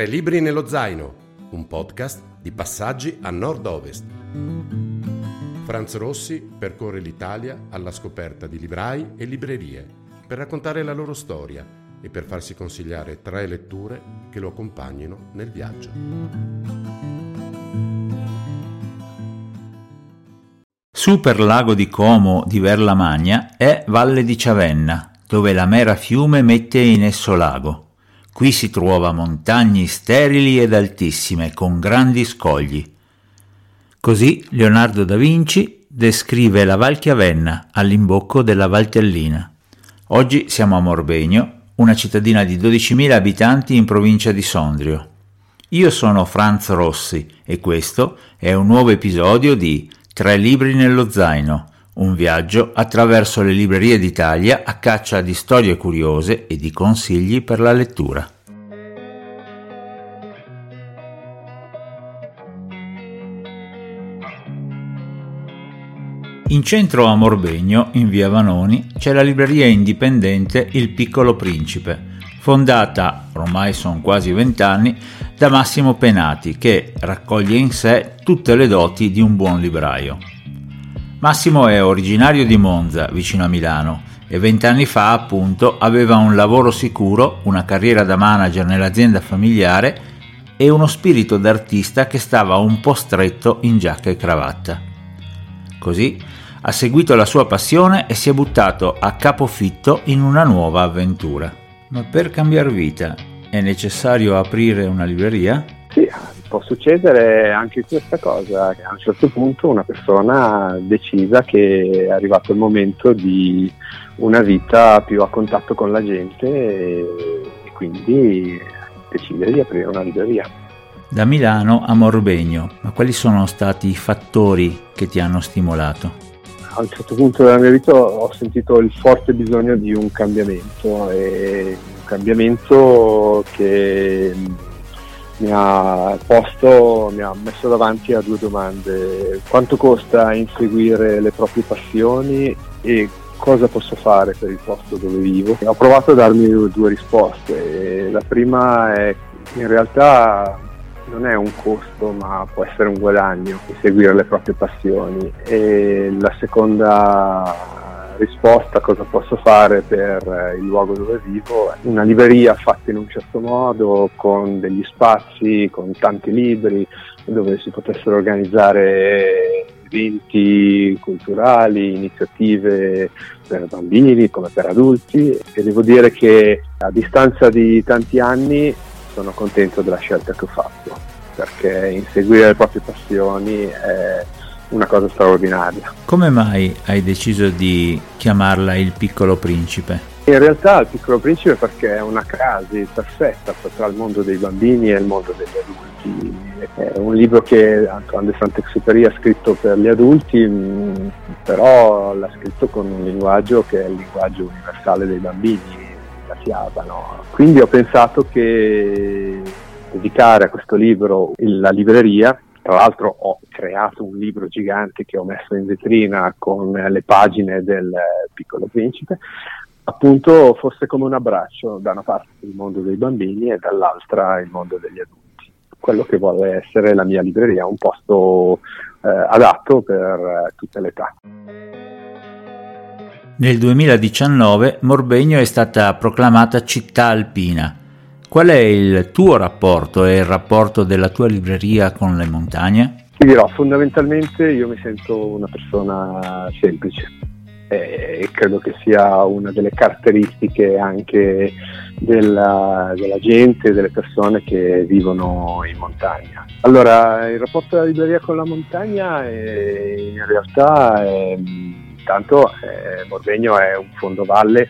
Tre libri nello zaino, un podcast di passaggi a nord-ovest. Franz Rossi percorre l'Italia alla scoperta di librai e librerie per raccontare la loro storia e per farsi consigliare tre letture che lo accompagnino nel viaggio. Super Lago di Como di Verlamagna è Valle di Ciavenna, dove la mera fiume mette in esso lago. Qui si trova montagne sterili ed altissime, con grandi scogli. Così Leonardo da Vinci descrive la Val Chiavenna all'imbocco della Valtellina. Oggi siamo a Morbegno, una cittadina di 12.000 abitanti in provincia di Sondrio. Io sono Franz Rossi e questo è un nuovo episodio di Tre libri nello zaino, un viaggio attraverso le librerie d'Italia a caccia di storie curiose e di consigli per la lettura. In centro a Morbegno, in via Vanoni, c'è la libreria indipendente Il Piccolo Principe, fondata, ormai sono quasi vent'anni, da Massimo Penati, che raccoglie in sé tutte le doti di un buon libraio. Massimo è originario di Monza, vicino a Milano, e vent'anni fa, appunto, aveva un lavoro sicuro, una carriera da manager nell'azienda familiare e uno spirito d'artista che stava un po' stretto in giacca e cravatta. Così ha seguito la sua passione e si è buttato a capofitto in una nuova avventura. Ma per cambiare vita è necessario aprire una libreria? Sì, può succedere anche questa cosa, che a un certo punto una persona decida che è arrivato il momento di una vita più a contatto con la gente e, e quindi decide di aprire una libreria. Da Milano a Morbegno, ma quali sono stati i fattori che ti hanno stimolato? A un certo punto della mia vita ho sentito il forte bisogno di un cambiamento e un cambiamento che mi ha posto, mi ha messo davanti a due domande. Quanto costa inseguire le proprie passioni e cosa posso fare per il posto dove vivo? Ho provato a darmi due risposte. La prima è in realtà non è un costo ma può essere un guadagno seguire le proprie passioni e la seconda risposta cosa posso fare per il luogo dove vivo. Una libreria fatta in un certo modo con degli spazi con tanti libri dove si potessero organizzare eventi culturali, iniziative per bambini come per adulti. E devo dire che a distanza di tanti anni sono contento della scelta che ho fatto, perché inseguire le proprie passioni è una cosa straordinaria. Come mai hai deciso di chiamarla Il piccolo principe? In realtà il piccolo principe perché è una crasi perfetta tra il mondo dei bambini e il mondo degli adulti. È un libro che Antoine de Saint-Exupéry ha scritto per gli adulti, mm, però l'ha scritto con un linguaggio che è il linguaggio universale dei bambini la fiaba. No? Quindi ho pensato che dedicare a questo libro la libreria, tra l'altro ho creato un libro gigante che ho messo in vetrina con le pagine del Piccolo Principe, appunto fosse come un abbraccio da una parte il mondo dei bambini e dall'altra il mondo degli adulti. Quello che vuole essere la mia libreria, un posto eh, adatto per tutte le età. Nel 2019 Morbegno è stata proclamata città alpina. Qual è il tuo rapporto e il rapporto della tua libreria con le montagne? Ti dirò, fondamentalmente io mi sento una persona semplice e credo che sia una delle caratteristiche anche della, della gente, delle persone che vivono in montagna. Allora, il rapporto della libreria con la montagna è, in realtà è Intanto eh, Morvegno è un fondovalle,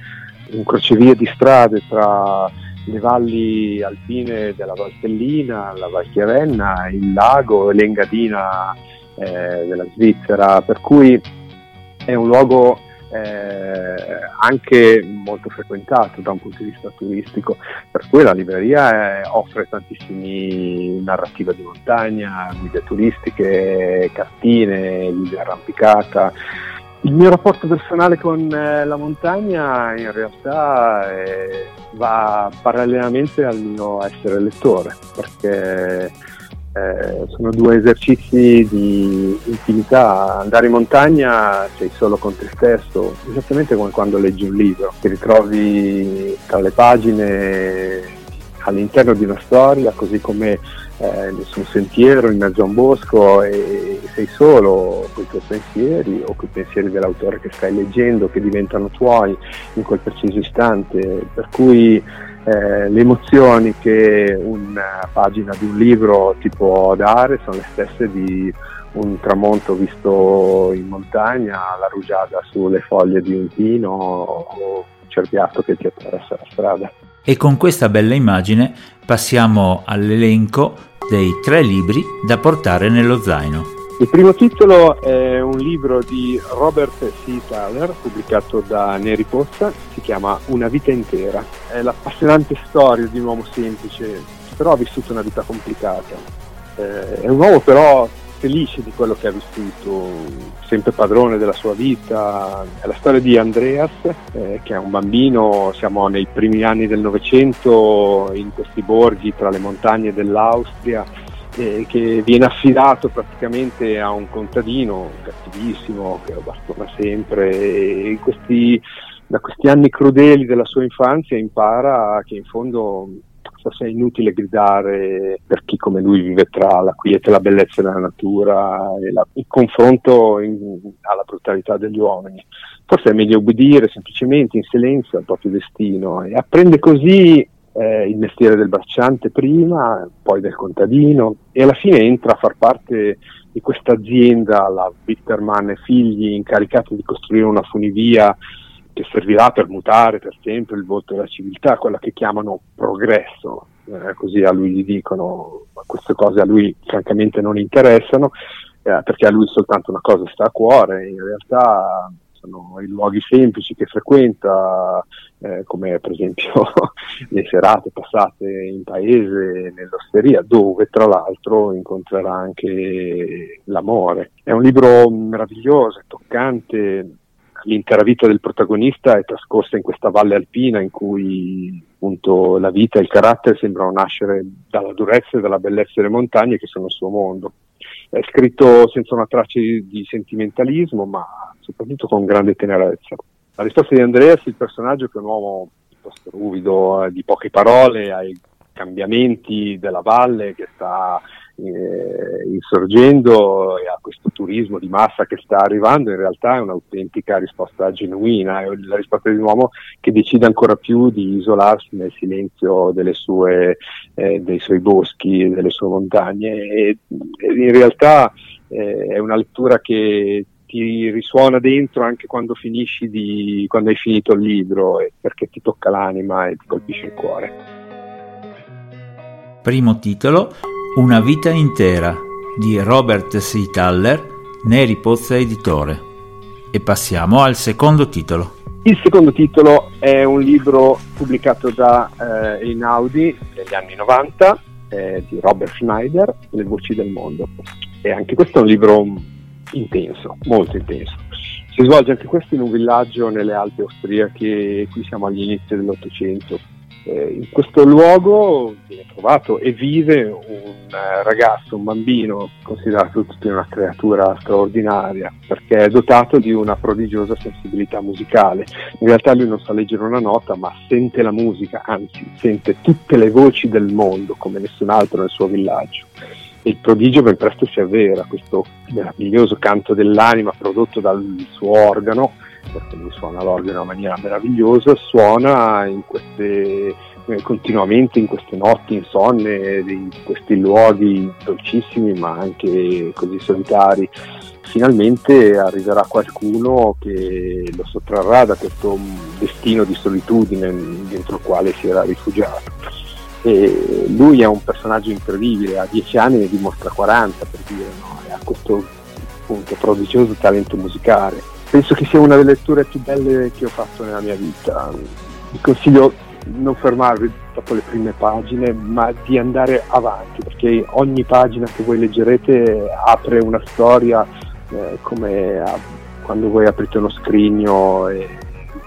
un crocevia di strade tra le valli alpine della Valtellina, la Val Chiavenna, il lago l'Engadina eh, della Svizzera, per cui è un luogo eh, anche molto frequentato da un punto di vista turistico, per cui la libreria è, offre tantissime narrative di montagna, guide turistiche, cartine, guide arrampicata, Il mio rapporto personale con eh, la montagna in realtà eh, va parallelamente al mio essere lettore, perché eh, sono due esercizi di intimità. Andare in montagna sei solo con te stesso, esattamente come quando leggi un libro, ti ritrovi tra le pagine all'interno di una storia, così come eh, su un sentiero in mezzo a un bosco e sei solo con i tuoi pensieri o con i pensieri dell'autore che stai leggendo che diventano tuoi in quel preciso istante, per cui eh, le emozioni che una pagina di un libro ti può dare sono le stesse di un tramonto visto in montagna, la rugiada sulle foglie di un pino o un cerbiatto che ti attraversa la strada. E con questa bella immagine passiamo all'elenco dei tre libri da portare nello zaino. Il primo titolo è un libro di Robert C. Thaler, pubblicato da Neri Pozza, si chiama Una vita intera. È l'appassionante storia di un uomo semplice, però ha vissuto una vita complicata. Eh, è un uomo però felice di quello che ha vissuto, sempre padrone della sua vita. È la storia di Andreas, eh, che è un bambino, siamo nei primi anni del Novecento in questi borghi tra le montagne dell'Austria, eh, che viene affidato praticamente a un contadino cattivissimo che lo bastona sempre e questi, da questi anni crudeli della sua infanzia impara che in fondo forse è inutile gridare per chi come lui vive tra la quiete e la bellezza della natura e la, il confronto in, alla brutalità degli uomini. Forse è meglio obbedire semplicemente in silenzio al proprio destino e apprende così eh, il mestiere del bracciante prima, poi del contadino e alla fine entra a far parte di questa azienda, la Bitterman e figli, incaricati di costruire una funivia che servirà per mutare per sempre il volto della civiltà, quella che chiamano progresso, eh, così a lui gli dicono, ma queste cose a lui francamente non interessano, eh, perché a lui soltanto una cosa sta a cuore, in realtà sono i luoghi semplici che frequenta, eh, come per esempio le serate passate in paese, nell'osteria, dove tra l'altro incontrerà anche l'amore. È un libro meraviglioso, toccante, l'intera vita del protagonista è trascorsa in questa valle alpina in cui appunto la vita e il carattere sembrano nascere dalla durezza e dalla bellezza delle montagne che sono il suo mondo. È scritto senza una traccia di sentimentalismo, ma soprattutto con grande tenerezza. La risposta di Andreas, il personaggio che è un uomo piuttosto ruvido, eh, di poche parole, ai cambiamenti della valle che sta eh, insorgendo e a questo turismo di massa che sta arrivando, in realtà è un'autentica risposta genuina, è la risposta di un uomo che decide ancora più di isolarsi nel silenzio sue, eh, dei suoi boschi, delle sue montagne e, e in realtà eh, è una lettura che ti risuona dentro anche quando finisci di, quando hai finito il libro perché ti tocca l'anima e ti colpisce il cuore. Primo titolo una vita intera di Robert C. Taller, Neri Pozza Editore. E passiamo al secondo titolo. Il secondo titolo è un libro pubblicato da eh, Einaudi negli anni 90 eh, di Robert Schneider, Le voci del mondo. E anche questo è un libro intenso, molto intenso. Si svolge anche questo in un villaggio nelle Alpi austriache, qui siamo agli inizi dell'Ottocento eh, in questo luogo viene trovato e vive un eh, ragazzo, un bambino considerato tutto una creatura straordinaria perché è dotato di una prodigiosa sensibilità musicale. In realtà lui non sa leggere una nota ma sente la musica, anzi sente tutte le voci del mondo come nessun altro nel suo villaggio. il prodigio ben presto si avvera, questo meraviglioso canto dell'anima prodotto dal suo organo perché lui suona l'organo in una maniera meravigliosa, suona in queste, eh, continuamente in queste notti insonne, in questi luoghi dolcissimi ma anche così solitari. Finalmente arriverà qualcuno che lo sottrarrà da questo destino di solitudine dentro il quale si era rifugiato. E lui è un personaggio incredibile, a 10 anni ne dimostra 40 per dire, no? ha questo appunto, prodigioso talento musicale penso che sia una delle letture più belle che ho fatto nella mia vita. Vi consiglio di non fermarvi dopo le prime pagine, ma di andare avanti, perché ogni pagina che voi leggerete apre una storia eh, come a quando voi aprite uno scrigno è,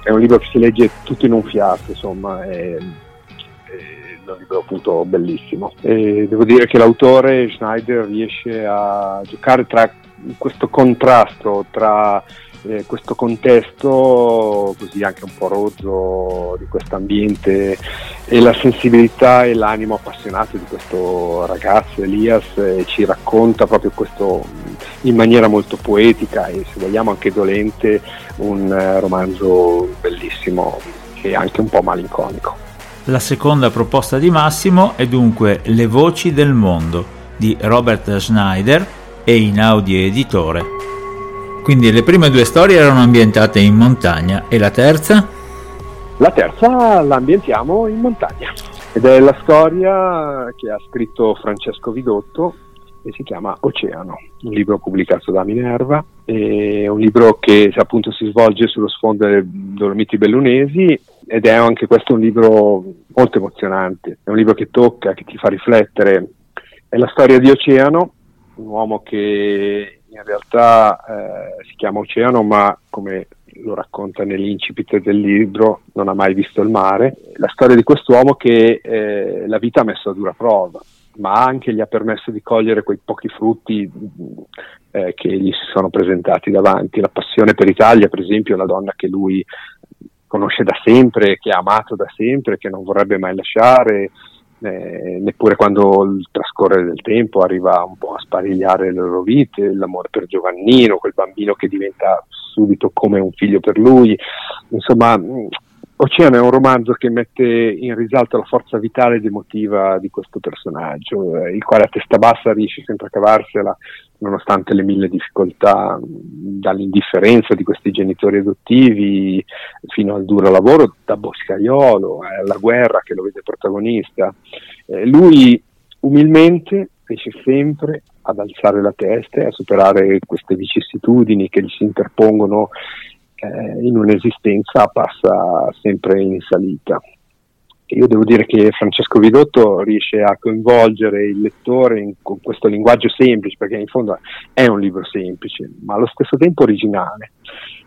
è un libro che si legge tutto in un fiato, insomma, è un libro appunto bellissimo. E devo dire che l'autore Schneider riesce a giocare tra questo contrasto tra eh, questo contesto così anche un po' rozzo di questo ambiente e la sensibilità e l'animo appassionato di questo ragazzo Elias eh, ci racconta proprio questo in maniera molto poetica e se vogliamo anche dolente un eh, romanzo bellissimo e anche un po' malinconico. La seconda proposta di Massimo è dunque Le voci del mondo di Robert Schneider e Inaudi Editore. Quindi le prime due storie erano ambientate in montagna e la terza? La terza la ambientiamo in montagna. Ed è la storia che ha scritto Francesco Vidotto e si chiama Oceano, un libro pubblicato da Minerva, è un libro che appunto si svolge sullo sfondo delle Dolomiti Bellunesi ed è anche questo un libro molto emozionante, è un libro che tocca, che ti fa riflettere, è la storia di Oceano, un uomo che in realtà eh, si chiama Oceano, ma come lo racconta nell'incipit del libro, non ha mai visto il mare. La storia di quest'uomo che eh, la vita ha messo a dura prova, ma anche gli ha permesso di cogliere quei pochi frutti eh, che gli si sono presentati davanti. La passione per Italia, per esempio, una donna che lui conosce da sempre, che ha amato da sempre, che non vorrebbe mai lasciare, eh, neppure quando il trascorrere del tempo arriva un po' a sparigliare le loro vite, l'amore per Giovannino, quel bambino che diventa subito come un figlio per lui, insomma Oceano è un romanzo che mette in risalto la forza vitale ed emotiva di questo personaggio, eh, il quale a testa bassa riesce sempre a cavarsela nonostante le mille difficoltà, dall'indifferenza di questi genitori adottivi fino al duro lavoro da boscaiolo, alla guerra che lo vede protagonista. Eh, lui umilmente riesce sempre ad alzare la testa e a superare queste vicissitudini che gli si interpongono eh, in un'esistenza passa sempre in salita. Io devo dire che Francesco Vidotto riesce a coinvolgere il lettore in, con questo linguaggio semplice, perché in fondo è un libro semplice, ma allo stesso tempo originale.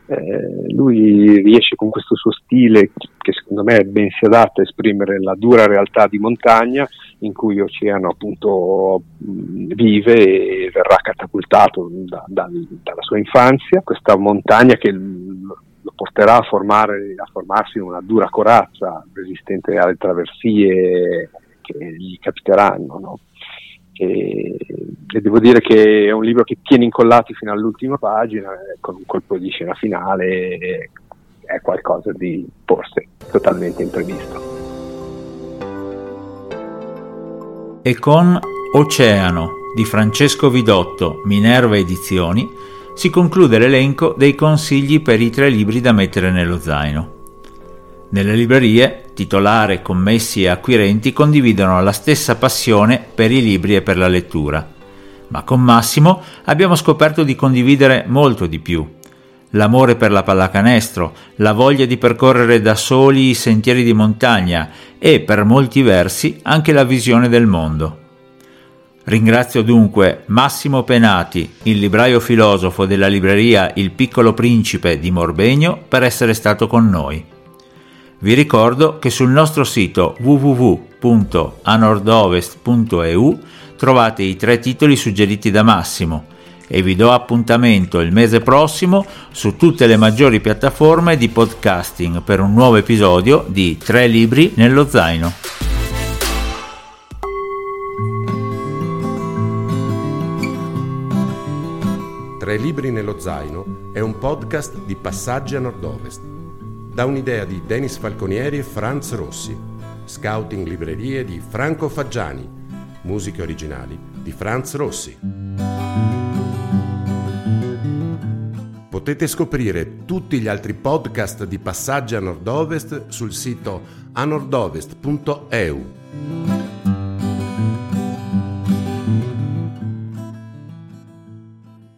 Eh, lui riesce con questo suo stile, che secondo me ben si adatta a esprimere la dura realtà di montagna in cui Oceano appunto vive e verrà catapultato da, da, dalla sua infanzia, questa montagna che lo porterà a, formare, a formarsi in una dura corazza resistente alle traversie che gli capiteranno. No? E, e, devo dire che è un libro che tiene incollati fino all'ultima pagina con un colpo di scena finale è qualcosa di forse totalmente imprevisto. E con Oceano di Francesco Vidotto, Minerva Edizioni, si conclude l'elenco dei consigli per i tre libri da mettere nello zaino. Nelle librerie, titolare, commessi e acquirenti condividono la stessa passione per i libri e per la lettura. Ma con Massimo abbiamo scoperto di condividere molto di più. L'amore per la pallacanestro, la voglia di percorrere da soli i sentieri di montagna e, per molti versi, anche la visione del mondo. Ringrazio dunque Massimo Penati, il libraio filosofo della libreria Il Piccolo Principe di Morbegno, per essere stato con noi. Vi ricordo che sul nostro sito www.anordovest.eu trovate i tre titoli suggeriti da Massimo e vi do appuntamento il mese prossimo su tutte le maggiori piattaforme di podcasting per un nuovo episodio di Tre libri nello zaino. Tre libri nello zaino è un podcast di Passaggi a Nord-Ovest. Da un'idea di Denis Falconieri e Franz Rossi. Scouting librerie di Franco Faggiani. Musiche originali di Franz Rossi. Potete scoprire tutti gli altri podcast di Passaggi a Nord-Ovest sul sito anordovest.eu.